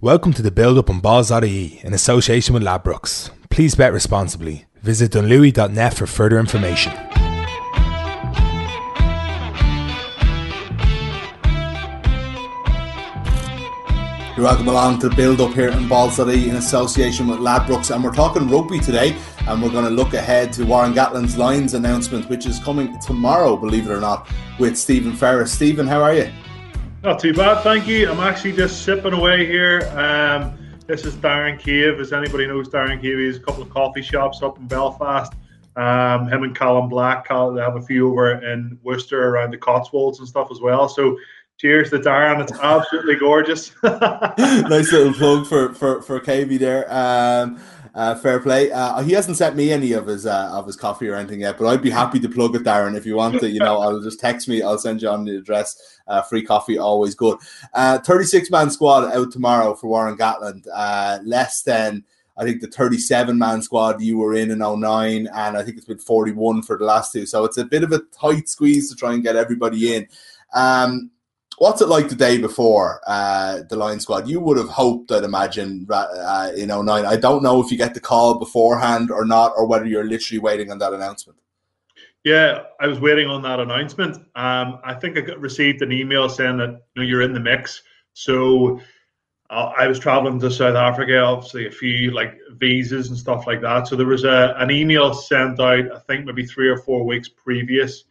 Welcome to the build up on balls.ie in association with Ladbrokes. Please bet responsibly. Visit dunlewey.net for further information. You're welcome along to the build up here in Balls.ie in association with Ladbrokes, and we're talking rugby today. And we're going to look ahead to Warren Gatland's Lions announcement, which is coming tomorrow, believe it or not, with Stephen Ferris. Stephen, how are you? Not too bad, thank you. I'm actually just sipping away here. Um, this is Darren Cave. As anybody knows, Darren Cave is a couple of coffee shops up in Belfast. Um, him and Colin Black, they have a few over in Worcester around the Cotswolds and stuff as well. So cheers to Darren. It's absolutely gorgeous. nice little plug for for for KB there. Um, uh, fair play. Uh, he hasn't sent me any of his uh, of his coffee or anything yet, but I'd be happy to plug it, Darren. If you want to, you know, I'll just text me. I'll send you on the address. Uh, free coffee, always good. Uh, Thirty six man squad out tomorrow for Warren Gatland. Uh, less than I think the 37 man squad you were in in 09, and I think it's been 41 for the last two. So it's a bit of a tight squeeze to try and get everybody in. Um, What's it like the day before uh, the line squad? You would have hoped, I'd imagine, uh, you know, nine. I don't know if you get the call beforehand or not, or whether you're literally waiting on that announcement. Yeah, I was waiting on that announcement. Um, I think I got, received an email saying that you know you're in the mix. So uh, I was traveling to South Africa, obviously a few like visas and stuff like that. So there was a, an email sent out, I think maybe three or four weeks previous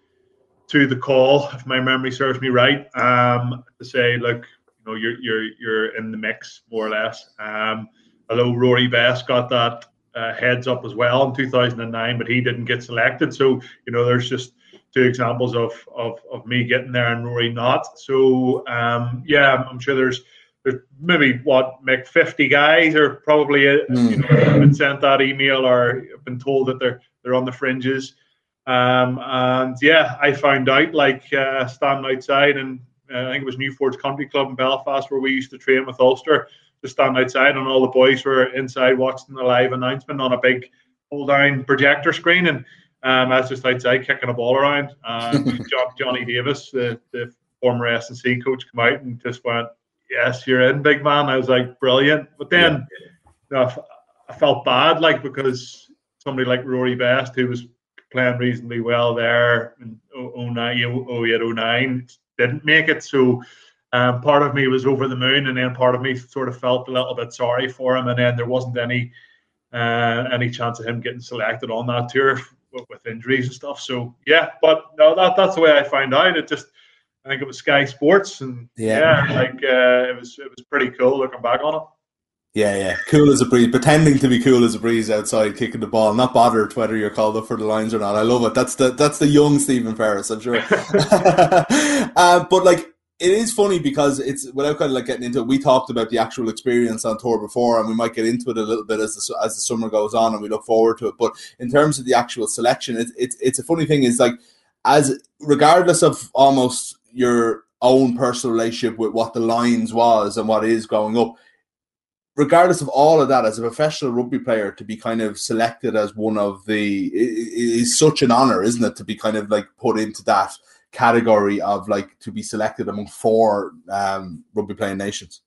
to the call, if my memory serves me right, um, to say, look, you know, you're you're you're in the mix more or less. Um, although Rory Best got that uh, heads up as well in 2009, but he didn't get selected. So you know, there's just two examples of of, of me getting there and Rory not. So um, yeah, I'm sure there's there's maybe what make 50 guys are probably mm. you know been sent that email or been told that they're they're on the fringes. Um, and yeah, I found out like uh, standing outside, and uh, I think it was Newforge Country Club in Belfast where we used to train with Ulster. to stand outside, and all the boys were inside watching the live announcement on a big hold down projector screen. And um, I was just outside kicking a ball around. And John, Johnny Davis, the, the former S&C coach, came out and just went, Yes, you're in, big man. I was like, Brilliant. But then yeah. you know, I felt bad, like, because somebody like Rory Best, who was playing reasonably well there in 09, 08, 09, didn't make it. So um, part of me was over the moon, and then part of me sort of felt a little bit sorry for him. And then there wasn't any uh, any chance of him getting selected on that tour with, injuries and stuff. So yeah, but no, that that's the way I found out. It just I think it was Sky Sports, and yeah, yeah like uh, it was it was pretty cool looking back on it. Yeah, yeah. Cool as a breeze. Pretending to be cool as a breeze outside, kicking the ball, not bothered whether you're called up for the Lions or not. I love it. That's the that's the young Stephen Ferris, I'm sure. uh, but like it is funny because it's without kind of like getting into it. We talked about the actual experience on tour before, and we might get into it a little bit as the as the summer goes on, and we look forward to it. But in terms of the actual selection, it's it's it's a funny thing. Is like as regardless of almost your own personal relationship with what the Lions was and what is going up regardless of all of that, as a professional rugby player, to be kind of selected as one of the is such an honor, isn't it? To be kind of like put into that category of like to be selected among four um, rugby playing nations.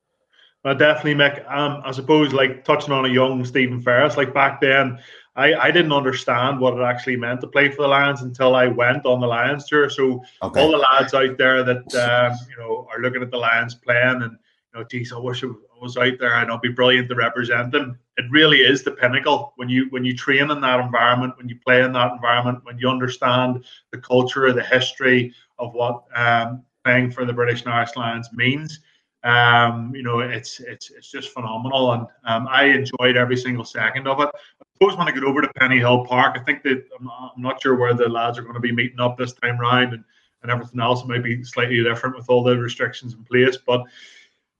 Well, definitely, Mick. Um, I suppose like touching on a young Stephen Ferris, like back then, I, I didn't understand what it actually meant to play for the Lions until I went on the Lions tour. So okay. all the lads out there that um, you know are looking at the Lions playing and you know, geez, I wish was out there and it'll be brilliant to represent them. It really is the pinnacle when you when you train in that environment, when you play in that environment, when you understand the culture, the history of what um, playing for the British National Lions means. Um, you know, it's it's it's just phenomenal, and um, I enjoyed every single second of it. I suppose when I get over to Pennyhill Park, I think that I'm, I'm not sure where the lads are going to be meeting up this time round, and and everything else might be slightly different with all the restrictions in place, but.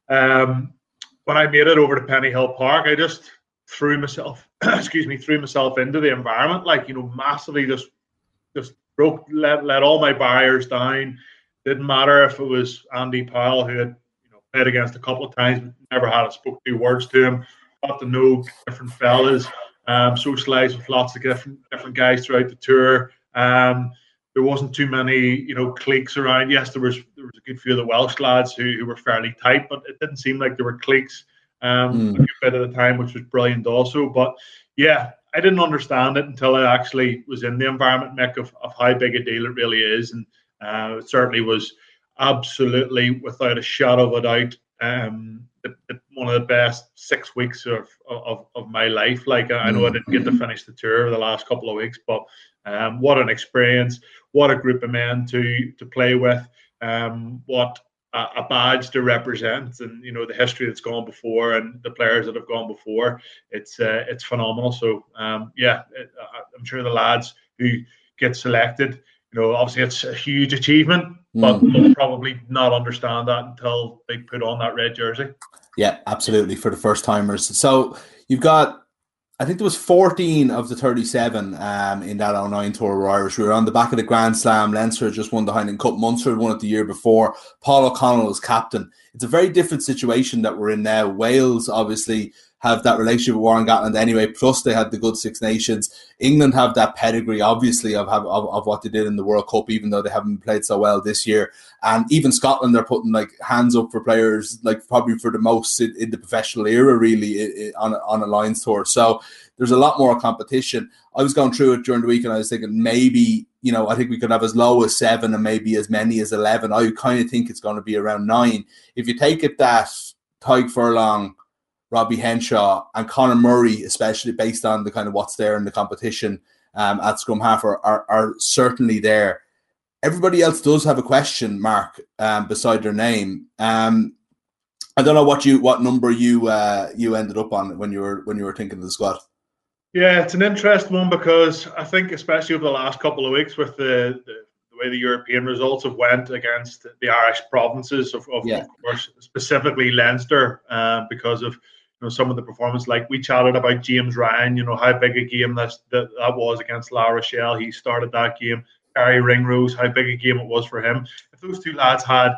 Um, when I made it over to Pennyhill Park, I just threw myself, excuse me, threw myself into the environment, like you know, massively just just broke, let let all my barriers down. Didn't matter if it was Andy Powell who had you know played against a couple of times, never had a spoke two words to him. Got to know different fellas, um, socialized with lots of different different guys throughout the tour. Um, there wasn't too many, you know, cliques around. Yes, there was there was a good few of the Welsh lads who, who were fairly tight, but it didn't seem like there were cliques um, mm. a good bit of the time, which was brilliant also. But yeah, I didn't understand it until I actually was in the environment, Mick, of, of how big a deal it really is. And uh, it certainly was absolutely, without a shadow of a doubt, um, the, the, one of the best six weeks of, of, of my life. Like I know I didn't get to finish the tour the last couple of weeks, but um, what an experience! What a group of men to to play with. Um, what a, a, badge to represent, and you know the history that's gone before and the players that have gone before. It's uh, it's phenomenal. So um, yeah, it, I'm sure the lads who get selected, you know, obviously it's a huge achievement, but mm. they'll probably not understand that until they put on that red jersey. Yeah, absolutely for the first timers. So you've got I think there was 14 of the 37 um, in that 09 tour were Irish. We were on the back of the Grand Slam. Leinster just won the Heineken Cup. Munster won it the year before. Paul O'Connell was captain. It's a very different situation that we're in now. Wales obviously have that relationship with Warren Gatland anyway. Plus, they had the good Six Nations. England have that pedigree, obviously, of, of of what they did in the World Cup, even though they haven't played so well this year. And even Scotland, they're putting like hands up for players, like probably for the most in, in the professional era, really, on on a Lions tour. So there's a lot more competition. I was going through it during the week, and I was thinking maybe you know, I think we could have as low as seven and maybe as many as 11. I kind of think it's going to be around nine. If you take it that Tadhg Furlong, Robbie Henshaw, and Conor Murray, especially based on the kind of what's there in the competition um, at scrum half, are, are, are, certainly there. Everybody else does have a question mark um, beside their name. Um, I don't know what you what number you uh, you ended up on when you were when you were thinking of the squad. Yeah, it's an interesting one because I think especially over the last couple of weeks with the, the way the European results have went against the Irish provinces of, of, yeah. of course, specifically Leinster, uh, because of you know some of the performance. Like we chatted about James Ryan, you know how big a game that that, that was against La Rochelle. He started that game. Garry Ringrose, how big a game it was for him. If those two lads had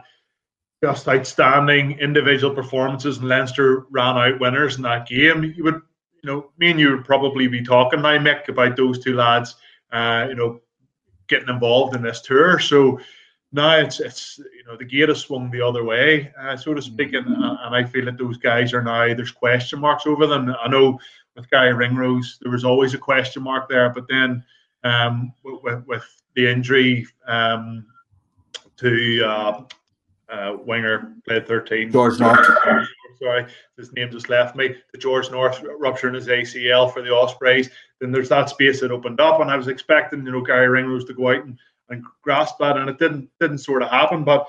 just outstanding individual performances and Leinster ran out winners in that game, you would, you know, me and you would probably be talking now, Mick, about those two lads, uh, you know, getting involved in this tour. So now it's it's you know the gate has swung the other way, uh, so to speak, and, uh, and I feel that those guys are now there's question marks over them. I know with Garry Ringrose there was always a question mark there, but then um, with, with the injury um, to uh, uh, winger played 13 George North. Sorry, his name just left me. The George North rupturing his ACL for the Ospreys. Then there's that space that opened up, and I was expecting you know Garry Ringrose to go out and and grasp that, and it didn't didn't sort of happen. But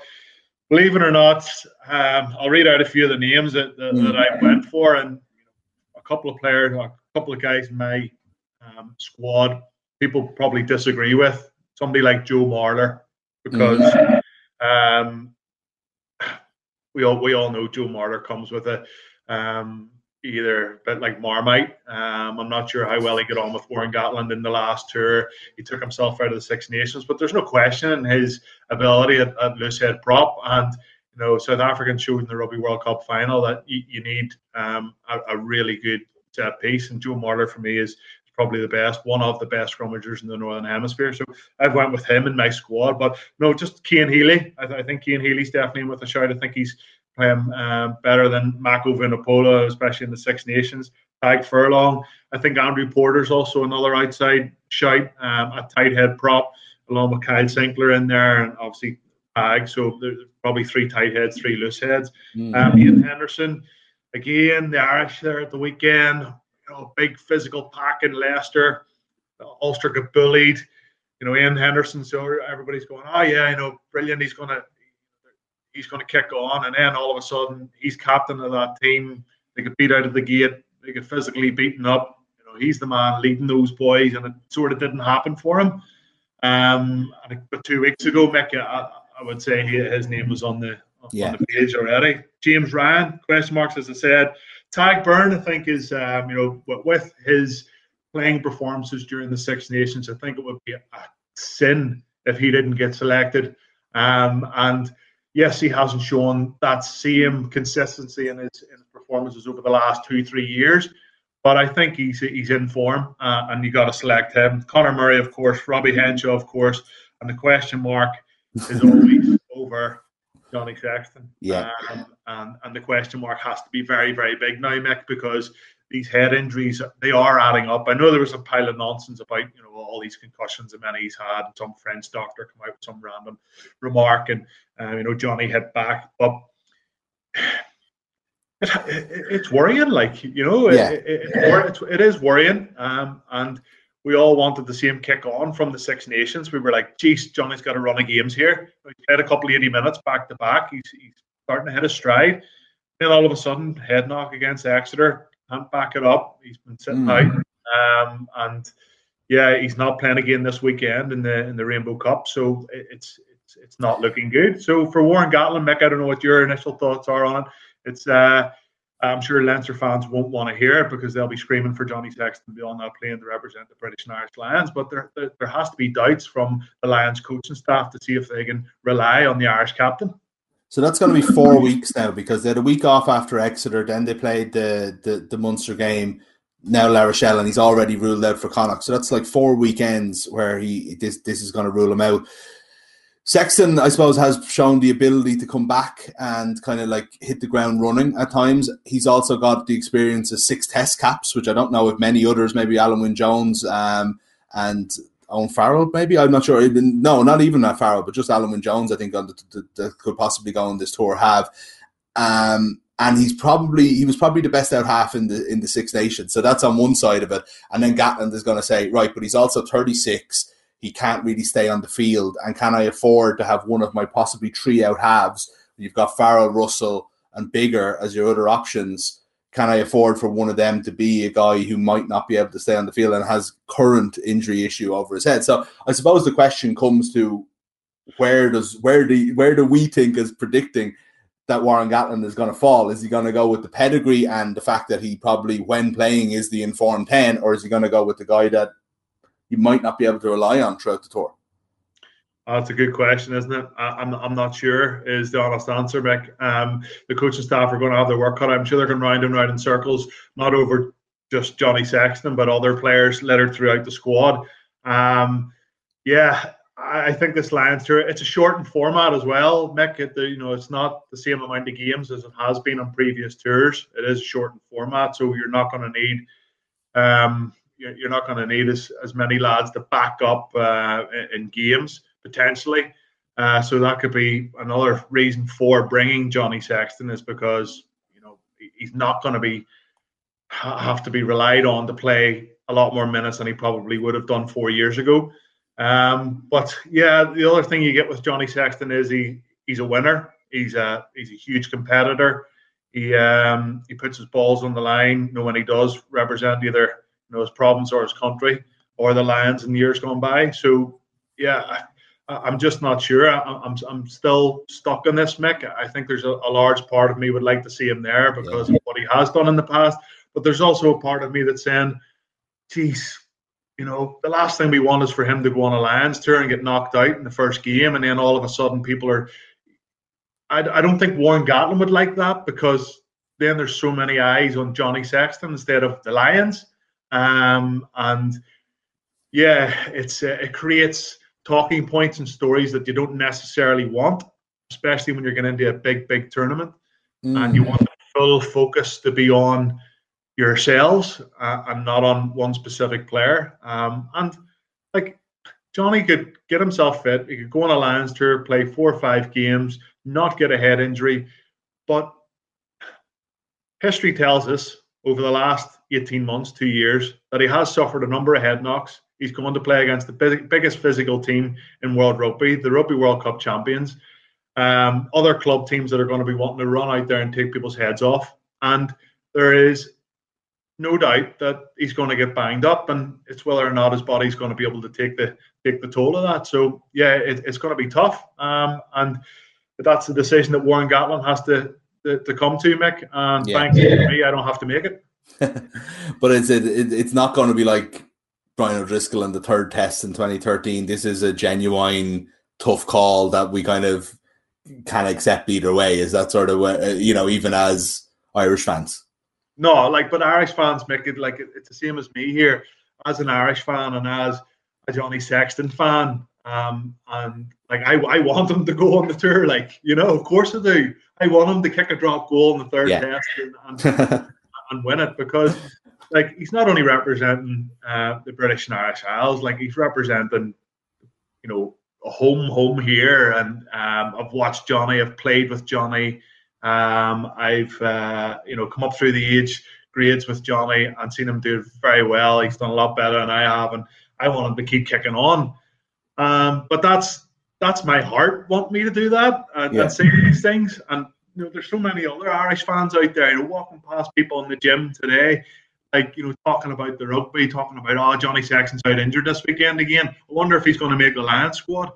believe it or not, um, I'll read out a few of the names that, that, mm. that I went for, and you know, a couple of players, a couple of guys in my um, squad, people probably disagree with. Somebody like Joe Marler, because mm. um, we all we all know Joe Marler comes with a um, either but like Marmite. Um, I'm not sure how well he got on with Warren Gatland in the last tour. He took himself out of the Six Nations, but there's no question in his ability at, at loose head prop. And you know, South African showed in the Rugby World Cup final that you, you need um, a, a, really good set piece. And Joe Marler for me is probably the best, one of the best scrummagers in the Northern Hemisphere. So I've went with him in my squad. But no, just Cian Healy. I, th- I think Cian Healy's definitely with a shout. I think he's playing um, better than Mako Vunipola, especially in the Six Nations. Tadhg Furlong. I think Andrew Porter's also another outside shout um, a tight head prop, along with Kyle Sinckler in there, and obviously Tadhg. So there's probably three tight heads, three loose heads. Mm-hmm. Um, Iain Henderson, again, the Irish there at the weekend. You know, big physical pack in Leicester. Ulster got bullied. You know, Iain Henderson. So everybody's going, oh yeah, you know, brilliant. He's going to he's going to kick on, and then all of a sudden he's captain of that team. They get beat out of the gate. They get physically beaten up. You know, he's the man leading those boys, and it sort of didn't happen for him. Um, I think, but two weeks ago, Mick, I, I would say his name was on the on yeah. the page already. James Ryan, question marks, as I said. Tadhg Beirne, I think, is um, you know with his playing performances during the Six Nations, I think it would be a sin if he didn't get selected. Um, and yes, he hasn't shown that same consistency in his, in his performances over the last two, three years. But I think he's he's in form, uh, and you got to select him. Conor Murray, of course, Robbie Henshaw, of course, and the question mark is always over Johnny Sexton. Yeah. Um, and, and the question mark has to be very, very big now, Mick, because these head injuries they are adding up. I know there was a pile of nonsense about you know all these concussions and many he's had. And some French doctor come out with some random remark, and uh, you know Johnny hit back, but it, it, it's worrying. Like you know, Yeah. it, it, it's, it is worrying. Um, and we all wanted see him kick on from the Six Nations. We were like, geez, Johnny's got a run of games here. He played a couple of 80 minutes back to back. He's, he's starting to hit a stride. Then all of a sudden, head knock against Exeter, can't back it up. He's been sitting Mm. out. Um, and yeah, he's not playing again this weekend in the in the Rainbow Cup. So it, it's it's it's not looking good. So for Warren Gatland, Mick, I don't know what your initial thoughts are on it. It's uh I'm sure Leinster fans won't want to hear it because they'll be screaming for Johnny Sexton beyond that playing to represent the British and Irish Lions. But there, there, there has to be doubts from the Lions coaching staff to see if they can rely on the Irish captain. So that's going to be four weeks now because they had a week off after Exeter. Then they played the the, the Munster game. Now La Rochelle, and he's already ruled out for Connacht. So that's like four weekends where he this this is going to rule him out. Sexton, I suppose, has shown the ability to come back and kind of like hit the ground running at times. He's also got the experience of six test caps, which I don't know if many others, maybe Alun Wyn Jones um, and Owen Farrell, maybe I'm not sure. Even, no, not even that Farrell, but just Alun Jones. I think that could possibly go on this tour have. Um, and he's probably he was probably the best out half in the in the Six Nations. So that's on one side of it. And then Gatland is going to say, right, but he's also 36. He can't really stay on the field. And can I afford to have one of my possibly three out halves? You've got Farrell, Russell, and Biggar as your other options. Can I afford for one of them to be a guy who might not be able to stay on the field and has current injury issue over his head? So I suppose the question comes to where does where do where do we think is predicting that Warren Gatland is going to fall? Is he going to go with the pedigree and the fact that he probably, when playing, is the informed 10, or is he going to go with the guy that you might not be able to rely on throughout the tour? Oh, that's a good question, isn't it? I, I'm, I'm not sure is the honest answer, Mick. Um, the coaching staff are going to have their work cut. I'm sure they're going to round and round in circles, not over just Johnny Sexton, but other players littered throughout the squad. Um, yeah, I think this Lions tour it's a shortened format as well, Mick. It, you know, it's not the same amount of games as it has been on previous tours. It is a shortened format, so you're not going to need um, you're, not going to need as, as many lads to back up uh, in games potentially. Uh, so that could be another reason for bringing Johnny Sexton is because you know he's not going to be have to be relied on to play a lot more minutes than he probably would have done four years ago. Um, but yeah, the other thing you get with Johnny Sexton is he he's a winner. He's a he's a huge competitor. He um, he puts his balls on the line. You know when he does represent either you know his province or his country or the Lions in years gone by. So yeah, I, am just not sure. I, I'm I'm still stuck in this, Mick. I think there's a, a, large part of me would like to see him there because yeah. of what he has done in the past. But there's also a part of me that's saying, geez, you know, the last thing we want is for him to go on a Lions tour and get knocked out in the first game, and then all of a sudden people are. I, I don't think Warren Gatland would like that because then there's so many eyes on Johnny Sexton instead of the Lions, um, and yeah, it's uh, it creates talking points and stories that you don't necessarily want, especially when you're getting into a big, big tournament, mm. and you want the full focus to be on yourselves uh, and not on one specific player. Um, and like Johnny could get himself fit, he could go on a Lions tour, play four or five games, not get a head injury. But history tells us over the last 18 months, two years, that he has suffered a number of head knocks. He's going to play against the big, biggest physical team in World Rugby, the Rugby World Cup champions. Um, other club teams that are going to be wanting to run out there and take people's heads off. And there is no doubt that he's going to get banged up, and it's whether or not his body's going to be able to take the take the toll of that. So yeah, it, it's going to be tough, um, and that's the decision that Warren Gatland has to to, to come to, Mick. And yeah. thanks yeah. to me, I don't have to make it. but it's it, it's not going to be like Brian O'Driscoll in the third test in 2013. This is a genuine tough call that we kind of can accept either way. Is that sort of uh, you know even as Irish fans? No, like, but Irish fans make it like it's the same as me here, as an Irish fan and as a Johnny Sexton fan. Um, and like Like I, I want him to go on the tour. Like you know, of course I do. I want him to kick a drop goal in the third yeah. test and, and, and, win it because like he's not only representing uh, the British and Irish Isles, like he's representing, you know, a home home here. And um, I've watched Johnny. I've played with Johnny. Um, I've uh, you know come up through the age grades with Johnny and seen him do very well. He's done a lot better than I have, and I want him to keep kicking on. Um, but that's that's my heart want me to do that and, yeah. and say these things. And you know, there's so many other Irish fans out there, you know, walking past people in the gym today, like you know, talking about the rugby, talking about oh Johnny Sexton's out injured this weekend again. I wonder if he's going to make the Lions squad.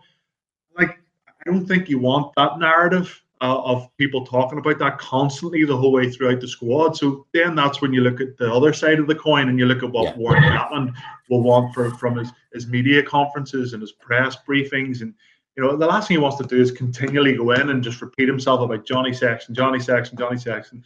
Like, I don't think you want that narrative uh, of people talking about that constantly the whole way throughout the squad. So then that's when you look at the other side of the coin and you look at what yeah. Warren Gatland will want for, from his, his media conferences and his press briefings. And, you know, the last thing he wants to do is continually go in and just repeat himself about Johnny Sexton, Johnny Sexton, Johnny Sexton.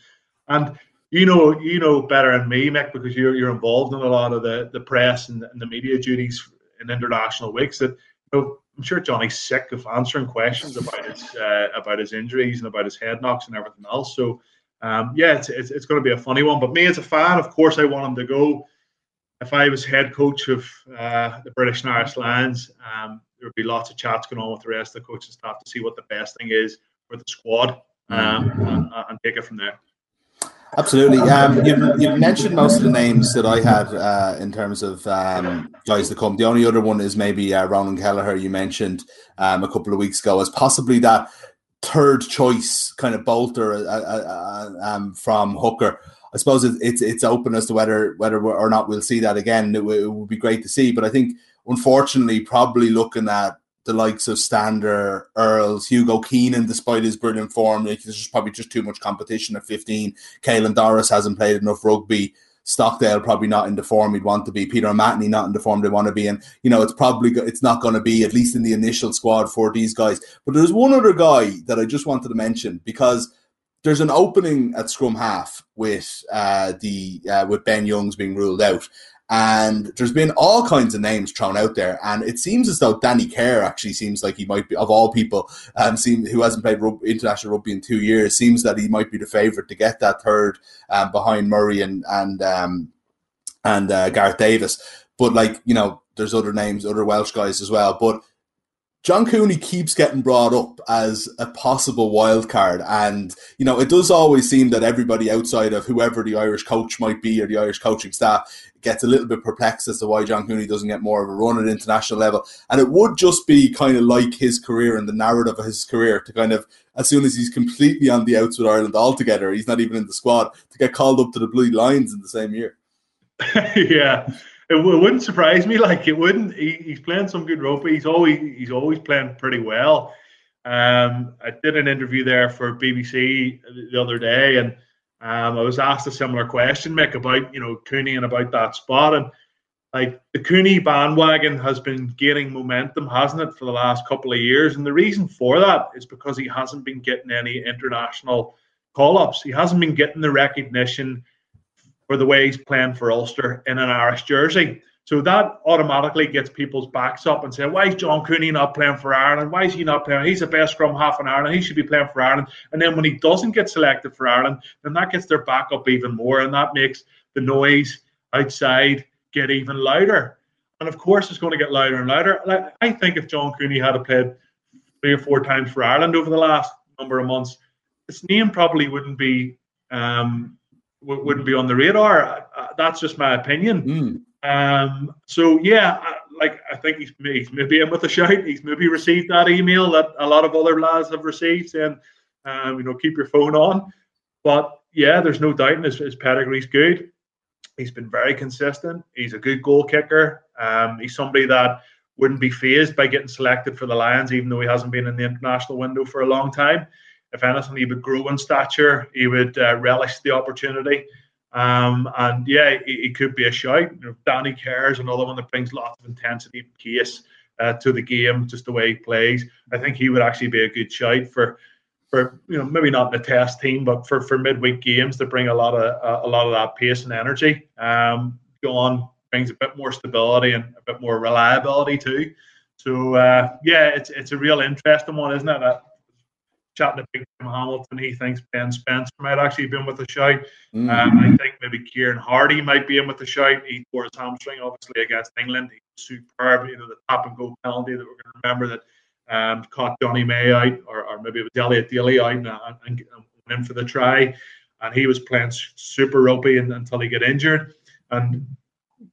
And you know, you know better than me, Mick, because you're you're involved in a lot of the, the press and, and the media duties in international weeks that you know I'm sure Johnny's sick of answering questions about his uh, about his injuries and about his head knocks and everything else. So, um, yeah, it's, it's, it's going to be a funny one. But me as a fan, of course, I want him to go. If I was head coach of uh, the British and Irish Lions, um, there would be lots of chats going on with the rest of the coaching staff to see what the best thing is for the squad um, and, and take it from there. Absolutely. Um, you've, you've, mentioned most of the names that I had uh, in terms of um, guys to come. The only other one is maybe uh, Ronan Kelleher, you mentioned um, a couple of weeks ago, as possibly that third choice kind of bolter uh, uh, uh um, from Hooker. I suppose it's it's open as to whether whether or not we'll see that again. It, it would be great to see, but I think unfortunately, probably looking at the likes of Stander, Earls, Hugo Keenan, despite his brilliant form. There's just probably just too much competition at 15. Caelan Doris hasn't played enough rugby. Stockdale probably not in the form he'd want to be. Peter O'Mahony not in the form they want to be. And you know, it's probably it's not going to be at least in the initial squad for these guys. But there's one other guy that I just wanted to mention because there's an opening at scrum half with uh, the uh, with Ben Youngs being ruled out, and there's been all kinds of names thrown out there, and it seems as though Danny Care actually seems like he might be, of all people, um, seem, who hasn't played rugby, international rugby in two years, seems that he might be the favourite to get that third um, behind Murray and and um, and uh, Gareth Davies. But like you know, there's other names, other Welsh guys as well. But John Cooney keeps getting brought up as a possible wild card, and you know it does always seem that everybody outside of whoever the Irish coach might be or the Irish coaching staff gets a little bit perplexed as to why John Cooney doesn't get more of a run at international level. And it would just be kind of like his career and the narrative of his career to kind of as soon as he's completely on the outs with Ireland altogether, he's not even in the squad to get called up to the Blue Lions in the same year. yeah it, it, wouldn't surprise me. Like it wouldn't. He, he's playing some good rugby. He's always he's always playing pretty well. Um, I did an interview there for BBC the other day, and um, I was asked a similar question, Mick, about you know Cooney and about that spot, and like the Cooney bandwagon has been gaining momentum, hasn't it, for the last couple of years? And the reason for that is because he hasn't been getting any international call ups. He hasn't been getting the recognition for the way he's playing for Ulster in an Irish jersey. So that automatically gets people's backs up and say, why is John Cooney not playing for Ireland? Why is he not playing? He's the best scrum half in Ireland. He should be playing for Ireland. And then when he doesn't get selected for Ireland, then that gets their back up even more. And that makes the noise outside get even louder. And of course, it's going to get louder and louder. Like, I think if John Cooney had played three or four times for Ireland over the last number of months, his name probably wouldn't be um, wouldn't be on the radar. Uh, that's just my opinion. Mm. Um, so yeah, like I think he's, he's maybe in with a shout. He's maybe received that email that a lot of other lads have received, saying, um, you know, keep your phone on. But yeah, there's no doubt his, his pedigree's good. He's been very consistent. He's a good goal kicker. Um, he's somebody that wouldn't be phased by getting selected for the Lions, even though he hasn't been in the international window for a long time if anything, he would grow in stature. He would uh, relish the opportunity. Um, and yeah, it, he, could be a shout. You know, Danny Care is another one that brings lots of intensity and pace uh, to the game, just the way he plays. I think he would actually be a good shout for, for you know, maybe not the test team, but for, for midweek games to bring a lot of uh, a lot of that pace and energy. Um, John brings a bit more stability and a bit more reliability too. So uh, yeah, it's it's a real interesting one, isn't it? Chatting to Big Jim Hamilton, he thinks Ben Spencer might actually be in with a shout. Mm. Um, I think maybe Kieran Hardy might be in with a shout. He tore his hamstring, obviously, against England. He was superb. You know, the tap and go penalty that we're going to remember that um, caught Jonny May out, or, or maybe it was Elliot Daly out and, and, and went in for the try. And he was playing super rugby until he got injured. And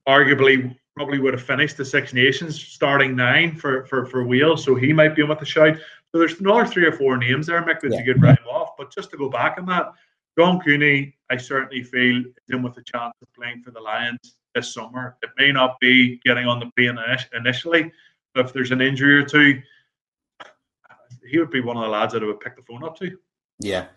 arguably probably would have finished the Six Nations starting nine for, for, for Wales. So he might be in with a shout. So there's another three or four names there, Mick, that yeah. you could write off. But just to go back on that, John Cooney, I certainly feel is in with a chance of playing for the Lions this summer. It may not be getting on the plane initially, but if there's an injury or two, he would be one of the lads that I would pick the phone up to. Yeah.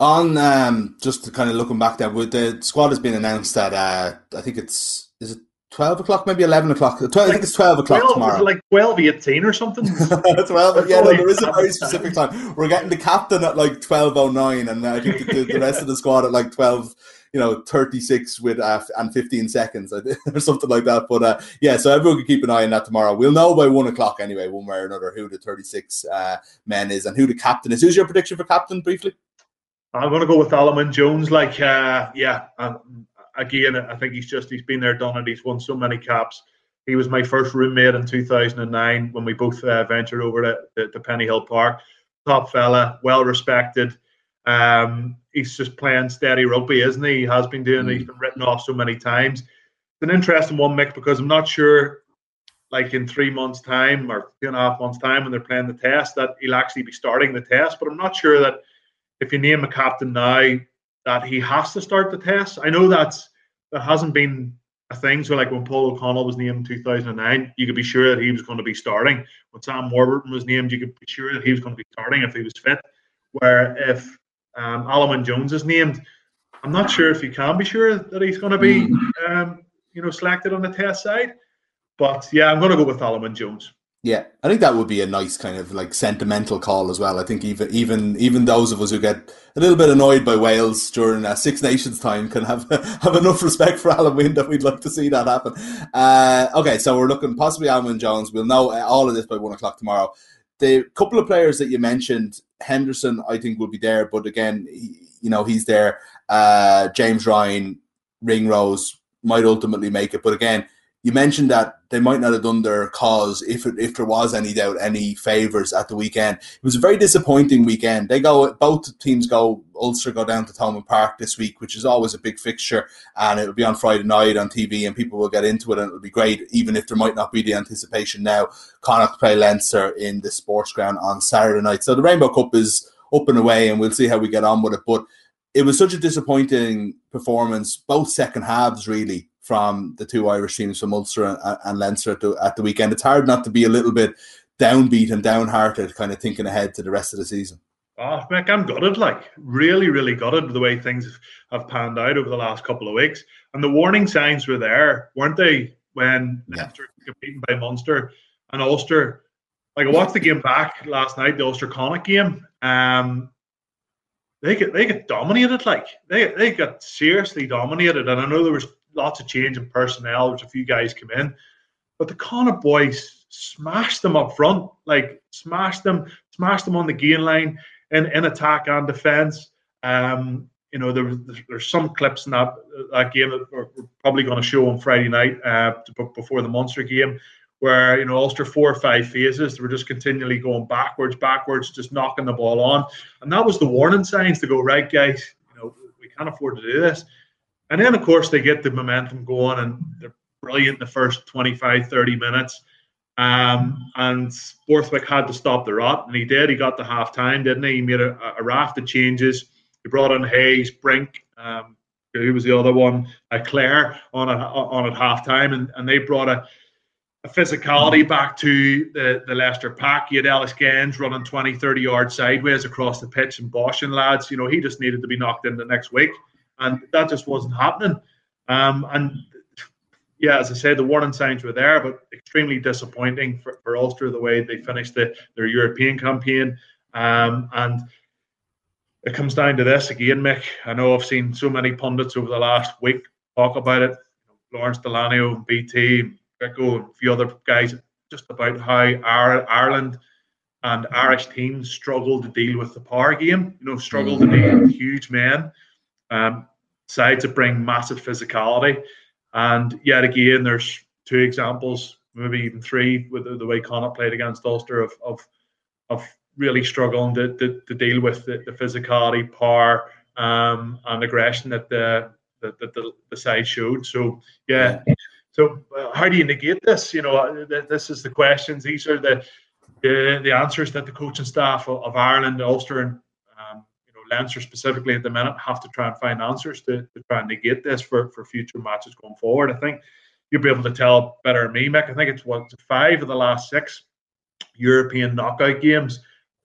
On um, just kind of looking back there, with the squad has been announced that uh, I think it's is it 12 o'clock, maybe 11 o'clock. 12, like I think it's 12 o'clock 12, tomorrow. Like 12, 18 or something. 12, yeah, no, there is a very specific time. We're getting the captain at like 12.09 and I think the, the, rest of the squad at like 12, you know, 36 with uh, and 15 seconds or something like that. But uh, yeah, so everyone can keep an eye on that tomorrow. We'll know by one o'clock anyway, one way or another, who the 36 uh, men is and who the captain is. Who's your prediction for captain briefly? I'm going to go with Alun Jones. Like, uh, yeah, um, again, I think he's just he's been there, done it. He's won so many caps. He was my first roommate in 2009 when we both uh, ventured over to, to, to Pennyhill Park. Top fella, well respected. Um, he's just playing steady rugby, isn't he? He has been doing. Mm. He's been written off so many times. It's an interesting one, Mick, because I'm not sure, like in three months' time or two and a half months' time when they're playing the test, that he'll actually be starting the test. But I'm not sure that if you name a captain now, that he has to start the test. I know that's that hasn't been a thing. So like when Paul O'Connell was named in 2009, you could be sure that he was going to be starting. When Sam Warburton was named, you could be sure that he was going to be starting if he was fit. Where if um, Alun Jones is named, I'm not sure if you can be sure that he's going to be, mm. um, you know, selected on the test side. But yeah, I'm going to go with Alun Jones. Yeah, I think that would be a nice kind of like sentimental call as well. I think even even even those of us who get a little bit annoyed by Wales during uh, Six Nations time can have have enough respect for Alun Wyn that we'd like to see that happen. Uh, okay, so we're looking possibly Alun Jones. We'll know uh, all of this by one o'clock tomorrow. The couple of players that you mentioned, Henderson, I think will be there, but again, he, you know, he's there. Uh, James Ryan, Ringrose might ultimately make it, but again you mentioned that they might not have done their cause if it, if there was any doubt, any favours at the weekend. It was a very disappointing weekend. They go both teams go Ulster go down to Thomond Park this week, which is always a big fixture, and it'll be on Friday night on TV, and people will get into it, and it'll be great, even if there might not be the anticipation now. Connacht play Leinster in the sports ground on Saturday night, so the Rainbow Cup is up and away, and we'll see how we get on with it. But it was such a disappointing performance, both second halves really from the two Irish teams from Ulster and, and Leinster at the, at the weekend. It's hard not to be a little bit downbeat and downhearted, kind of thinking ahead to the rest of the season. Oh, Mick, I'm gutted. Like, really, really gutted the way things have panned out over the last couple of weeks. And the warning signs were there, weren't they, when yeah. Leinster competing by Munster and Ulster? Like, I watched the game back last night, the Ulster Connacht game. Um, they get they get dominated. Like, they they got seriously dominated. And I know there was lots of change in personnel. There's a few guys come in, but the Connacht boys smashed them up front, like smashed them, smashed them on the gain line in, in attack and defense. Um, you know, there, there's some clips in that that game that we're, probably going to show on Friday night uh, before the Munster game, where you know Ulster four or five phases, they were just continually going backwards, backwards, just knocking the ball on, and that was the warning signs to go right, guys. You know, we can't afford to do this. And then, of course, they get the momentum going and they're brilliant the first 25, 30 minutes. Um, and Borthwick had to stop the rot, and he did. He got the half time, didn't he? He made a, a raft of changes. He brought in Hayes, Brink, um, who was the other one, uh, Clare on at, on half time, and, and they brought a, a physicality back to the, the Leicester pack. You had Ellis Genge running 20, 30 yards sideways across the pitch and boshing lads. You know, he just needed to be knocked in the next week and that just wasn't happening. Um, and yeah, as I said, the warning signs were there, but extremely disappointing for, for Ulster the way they finished the, their European campaign. Um, and it comes down to this again, Mick. I know I've seen so many pundits over the last week talk about it. Lawrence Dallaglio, BT, Rico, and a few other guys just about how Ireland and Irish teams struggle to deal with the power game. You know, struggle to deal with huge men. Um, sides that bring massive physicality, and yet again, there's two examples, maybe even three, with the, the way Connacht played against Ulster of of, of really struggling to, to, to deal with the, the physicality, power, um, and aggression that the that, the, the side showed. So yeah. So uh, how do you negate this? You know, this is the questions. These are the the, the answers that the coaching staff of, of Ireland, Ulster, and Leinster specifically at the minute have to try and find answers to, to try and negate this for, for future matches going forward. I think you'll be able to tell better than me, Mick. I think it's what five of the last six European knockout games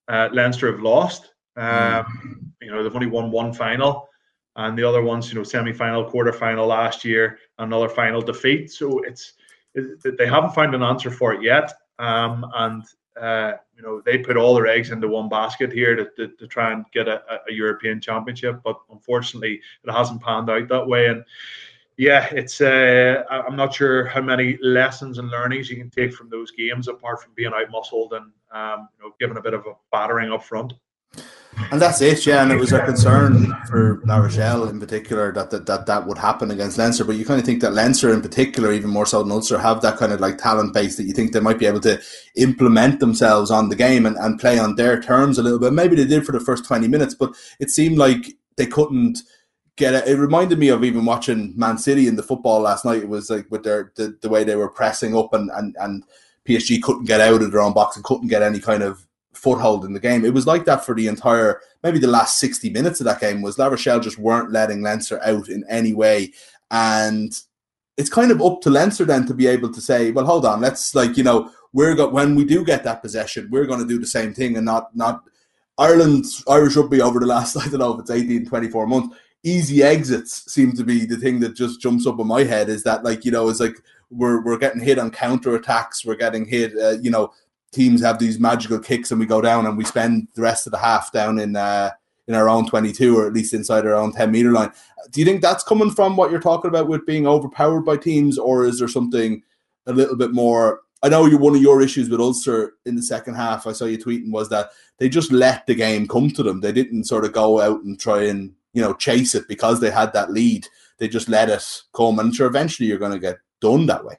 uh, Leinster have lost. Um, you know, they've only won one final, and the other ones, you know, semi-final, quarter-final last year, another final defeat. So it's it, they haven't found an answer for it yet. Um, and uh, you know, they put all their eggs into one basket here to, to, to try and get a, a, European championship, but unfortunately, it hasn't panned out that way. And yeah, it's uh, I'm not sure how many lessons and learnings you can take from those games apart from being out muscled and um, you know, given a bit of a battering up front. And that's it, yeah. And it was a concern for La Rochelle in particular that that, that that would happen against Leinster. But you kind of think that Leinster in particular, even more so than Ulster, have that kind of like talent base that you think they might be able to implement themselves on the game and, and play on their terms a little bit. Maybe they did for the first 20 minutes, but it seemed like they couldn't get it. It reminded me of even watching Man City in the football last night. It was like with their the, the way they were pressing up and, and, and PSG couldn't get out of their own box and couldn't get any kind of foothold in the game. It was like that for the entire, maybe the last 60 minutes of that game was La Rochelle just weren't letting Leinster out in any way. And it's kind of up to Leinster then to be able to say, well, hold on, let's like, you know, we're got when we do get that possession, we're going to do the same thing and not, not Ireland, Irish rugby over the last, I don't know if it's 18, 24 months. Easy exits seem to be the thing that just jumps up in my head is that like, you know, it's like we're, we're getting hit on counter attacks. We're getting hit, uh, you know, teams have these magical kicks and we go down and we spend the rest of the half down in uh, in our own 22 or at least inside our own 10 meter line. Do you think that's coming from what you're talking about with being overpowered by teams or is there something a little bit more I know you one of your issues with Ulster in the second half I saw you tweeting was that they just let the game come to them. They didn't sort of go out and try and, you know, chase it because they had that lead. They just let it come and sure eventually you're going to get done that way.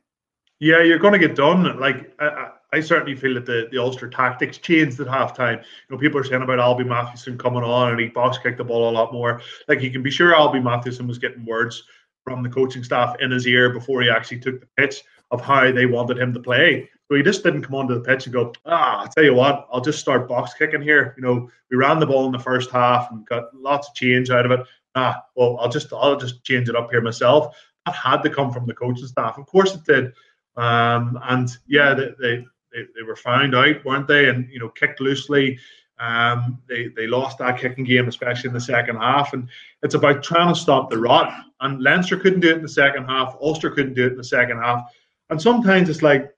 Yeah, you're going to get done. Like I, I certainly feel that the, the Ulster tactics changed at halftime. You know, people are saying about Alby Mathewson coming on and he box kicked the ball a lot more. Like you can be sure Alby Mathewson was getting words from the coaching staff in his ear before he actually took the pitch of how they wanted him to play. So he just didn't come onto the pitch and go, ah, I'll tell you what, I'll just start box kicking here. You know, we ran the ball in the first half and got lots of change out of it. Ah, well, I'll just I'll just change it up here myself. That had to come from the coaching staff. Of course it did. Um, and yeah, they, they they, they were found out, weren't they? And you know, kicked loosely. Um, they they lost that kicking game, especially in the second half. And it's about trying to stop the rot. And Leinster couldn't do it in the second half. Ulster couldn't do it in the second half. And sometimes it's like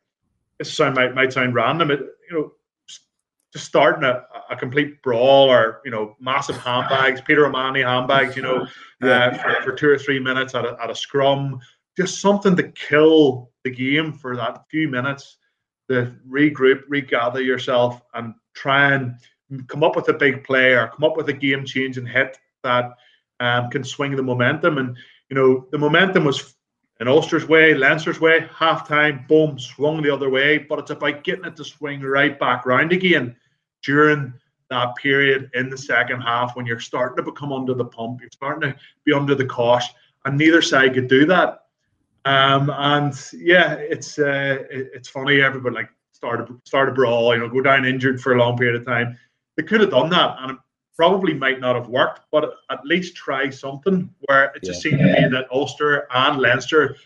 this sound might might sound random. It, you know, just starting a, a complete brawl or you know massive handbags, Peter O'Mahony handbags. You know, uh, for, for two or three minutes at a, at a scrum, just something to kill the game for that few minutes to regroup, regather yourself, and try and come up with a big play or come up with a game changing hit that um, can swing the momentum. And you know, the momentum was in Ulster's way, Leinster's way, half time, boom, swung the other way. But it's about getting it to swing right back round again during that period in the second half when you're starting to become under the pump, you're starting to be under the cosh, and neither side could do that. Um, and yeah, it's uh, it, it's funny. Everybody like start a, start a brawl, you know, go down injured for a long period of time. They could have done that, and it probably might not have worked, but at least try something. Where it just yeah. seemed to me that Ulster and Leinster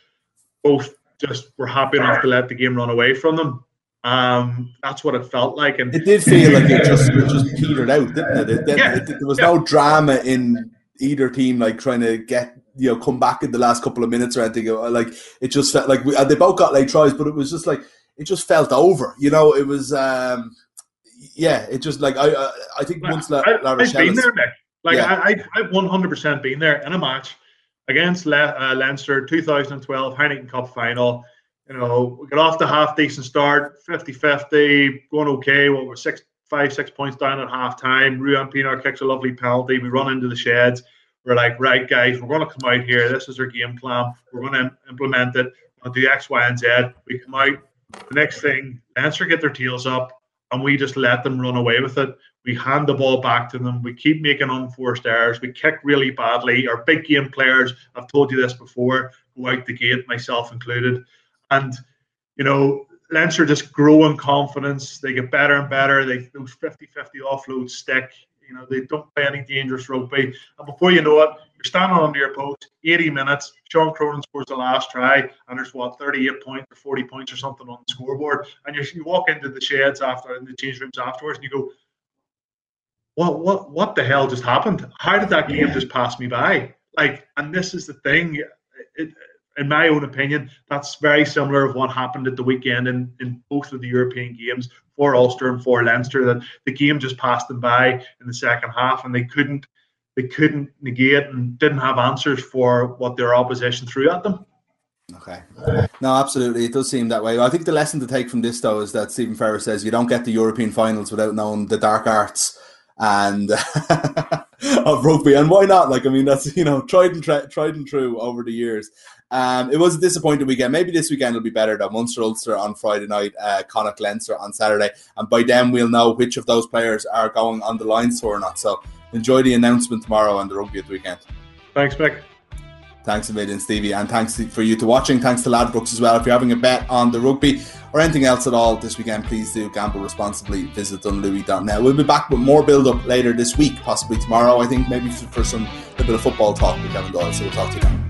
both just were happy enough to let the game run away from them. Um, that's what it felt like, and it did feel like it just it just petered out, didn't it? it, yeah, it there was yeah. no drama in either team, like trying to get you know come back in the last couple of minutes or anything. Like it just felt like we, they both got late tries, but it was just like it just felt over. You know, it was um yeah, it just like I I, I think once La, La I've been there, Nick. Like yeah. I I've one hundred percent been there in a match against Le, uh, Leinster 2012 Heineken Cup final. you know, we got off the half decent start, 50-50, going okay. Well, we're six, five, six points down at half time. Ruan Pienaar kicks a lovely penalty. We run into the sheds. We're like, right, guys, we're going to come out here. This is our game plan. We're going to implement it. We're do X, Y, and Z. We come out. The next thing, Leinster get their tails up, and we just let them run away with it. We hand the ball back to them. We keep making unforced errors. We kick really badly. Our big game players, I've told you this before, go out the gate, myself included. And, you know, Leinster just grow in confidence. They get better and better. They those 50-50 offloads stick. You know, they don't play any dangerous rugby. And before you know it, you're standing under your post, 80 minutes. Sean Cronin scores the last try, and there's what 38 points or 40 points or something on the scoreboard. And you you walk into the sheds after in the change rooms afterwards, and you go, "What what what the hell just happened? How did that game just pass me by?" Like, and this is the thing. It, in my own opinion, that's very similar of what happened at the weekend in, in both of the European games for Ulster and for Leinster. That the game just passed them by in the second half, and they couldn't they couldn't negate and didn't have answers for what their opposition threw at them. Okay. No, absolutely. It does seem that way. I think the lesson to take from this, though, is that Stephen Ferris says you don't get the European finals without knowing the dark arts and of rugby. And why not? Like, I mean, that's you know tried and tra- tried and true over the years. Um, it was a disappointing weekend. Maybe this weekend will be better. Though Munster Ulster on Friday night, uh, Connacht Leinster on Saturday, and by then we'll know which of those players are going on the line Lions or not. So enjoy the announcement tomorrow and the rugby at the weekend. Thanks, Mick. Thanks a million, Stevie, and thanks for you to watching. Thanks to Ladbrokes as well. If you're having a bet on the rugby or anything else at all this weekend, please do gamble responsibly. Visit dunlewey.net. We'll be back with more build up later this week, possibly tomorrow. I think maybe for some a bit of football talk with Kevin Doyle. So we'll talk to you then.